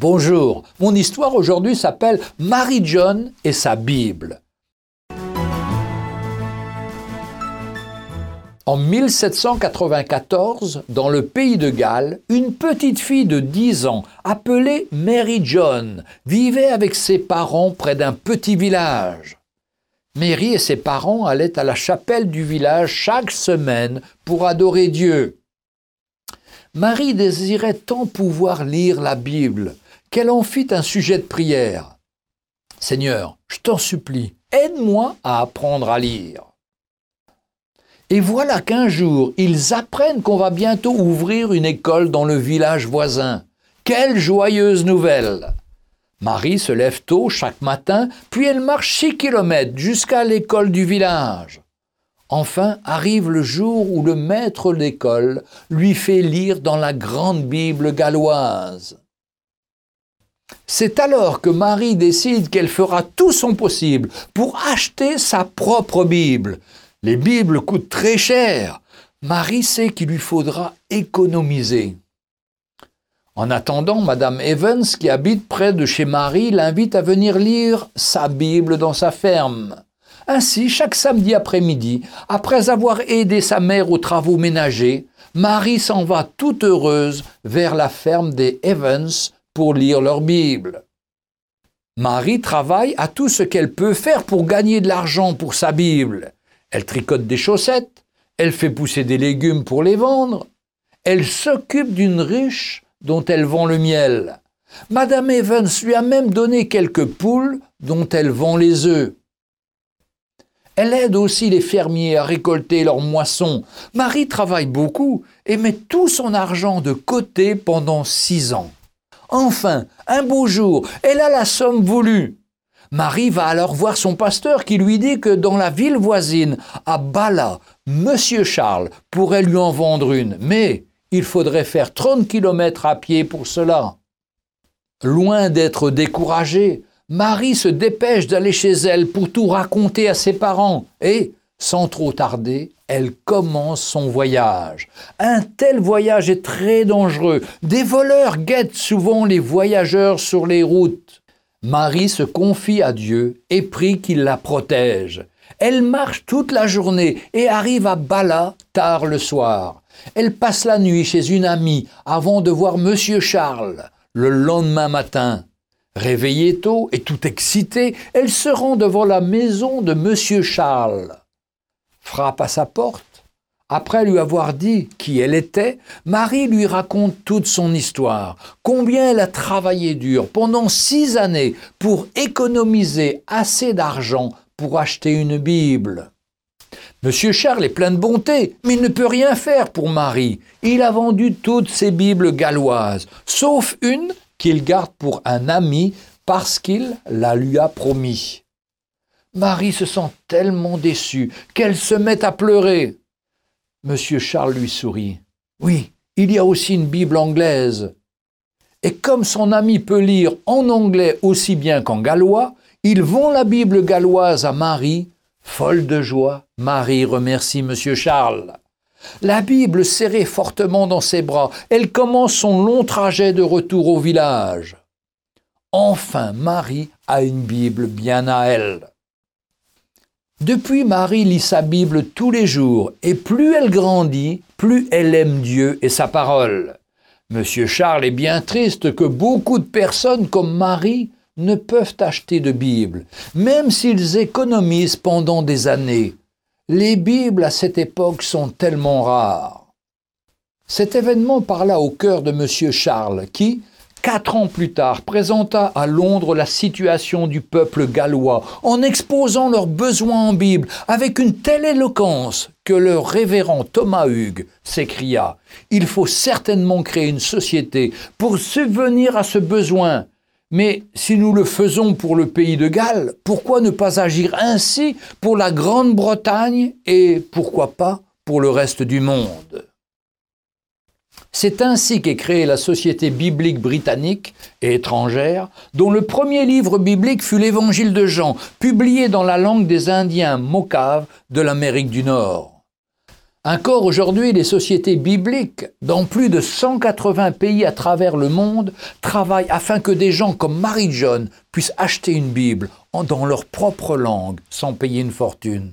Bonjour, mon histoire aujourd'hui s'appelle Marie John et sa Bible. En 1794, dans le pays de Galles, une petite fille de 10 ans, appelée Mary John, vivait avec ses parents près d'un petit village. Mary et ses parents allaient à la chapelle du village chaque semaine pour adorer Dieu. Marie désirait tant pouvoir lire la Bible qu'elle en fit un sujet de prière. Seigneur, je t'en supplie, aide-moi à apprendre à lire. Et voilà qu'un jour, ils apprennent qu'on va bientôt ouvrir une école dans le village voisin. Quelle joyeuse nouvelle Marie se lève tôt chaque matin, puis elle marche six kilomètres jusqu'à l'école du village. Enfin arrive le jour où le maître d'école lui fait lire dans la grande Bible galloise. C'est alors que Marie décide qu'elle fera tout son possible pour acheter sa propre Bible. Les Bibles coûtent très cher. Marie sait qu'il lui faudra économiser. En attendant, Madame Evans, qui habite près de chez Marie, l'invite à venir lire sa Bible dans sa ferme. Ainsi, chaque samedi après-midi, après avoir aidé sa mère aux travaux ménagers, Marie s'en va toute heureuse vers la ferme des Evans pour lire leur Bible. Marie travaille à tout ce qu'elle peut faire pour gagner de l'argent pour sa Bible. Elle tricote des chaussettes, elle fait pousser des légumes pour les vendre, elle s'occupe d'une riche dont elle vend le miel. Madame Evans lui a même donné quelques poules dont elle vend les œufs. Elle aide aussi les fermiers à récolter leurs moissons. Marie travaille beaucoup et met tout son argent de côté pendant six ans. Enfin, un beau jour, elle a la somme voulue. Marie va alors voir son pasteur qui lui dit que dans la ville voisine, à Bala, Monsieur Charles pourrait lui en vendre une, mais il faudrait faire 30 kilomètres à pied pour cela. Loin d'être découragée, Marie se dépêche d'aller chez elle pour tout raconter à ses parents et, sans trop tarder, elle commence son voyage. Un tel voyage est très dangereux. Des voleurs guettent souvent les voyageurs sur les routes. Marie se confie à Dieu et prie qu'il la protège. Elle marche toute la journée et arrive à Bala tard le soir. Elle passe la nuit chez une amie avant de voir Monsieur Charles le lendemain matin. Réveillée tôt et tout excitée, elle se rend devant la maison de Monsieur Charles frappe à sa porte. Après lui avoir dit qui elle était, Marie lui raconte toute son histoire, combien elle a travaillé dur pendant six années pour économiser assez d'argent pour acheter une Bible. Monsieur Charles est plein de bonté, mais il ne peut rien faire pour Marie. Il a vendu toutes ses Bibles galloises, sauf une qu'il garde pour un ami parce qu'il la lui a promis. Marie se sent tellement déçue qu'elle se met à pleurer. Monsieur Charles lui sourit. Oui, il y a aussi une Bible anglaise. Et comme son ami peut lire en anglais aussi bien qu'en gallois, ils vont la Bible galloise à Marie. Folle de joie, Marie remercie Monsieur Charles. La Bible serrée fortement dans ses bras, elle commence son long trajet de retour au village. Enfin, Marie a une Bible bien à elle. Depuis, Marie lit sa Bible tous les jours, et plus elle grandit, plus elle aime Dieu et sa parole. Monsieur Charles est bien triste que beaucoup de personnes comme Marie ne peuvent acheter de Bible, même s'ils économisent pendant des années. Les Bibles à cette époque sont tellement rares. Cet événement parla au cœur de Monsieur Charles, qui, quatre ans plus tard, présenta à Londres la situation du peuple gallois en exposant leurs besoins en Bible avec une telle éloquence que le révérend Thomas Hugues s'écria Il faut certainement créer une société pour subvenir à ce besoin. Mais si nous le faisons pour le pays de Galles, pourquoi ne pas agir ainsi pour la Grande-Bretagne et pourquoi pas pour le reste du monde? C'est ainsi qu'est créée la Société biblique britannique et étrangère, dont le premier livre biblique fut l'Évangile de Jean, publié dans la langue des Indiens Mocaves de l'Amérique du Nord. Encore aujourd'hui, les sociétés bibliques, dans plus de 180 pays à travers le monde, travaillent afin que des gens comme Marie John puissent acheter une Bible dans leur propre langue sans payer une fortune.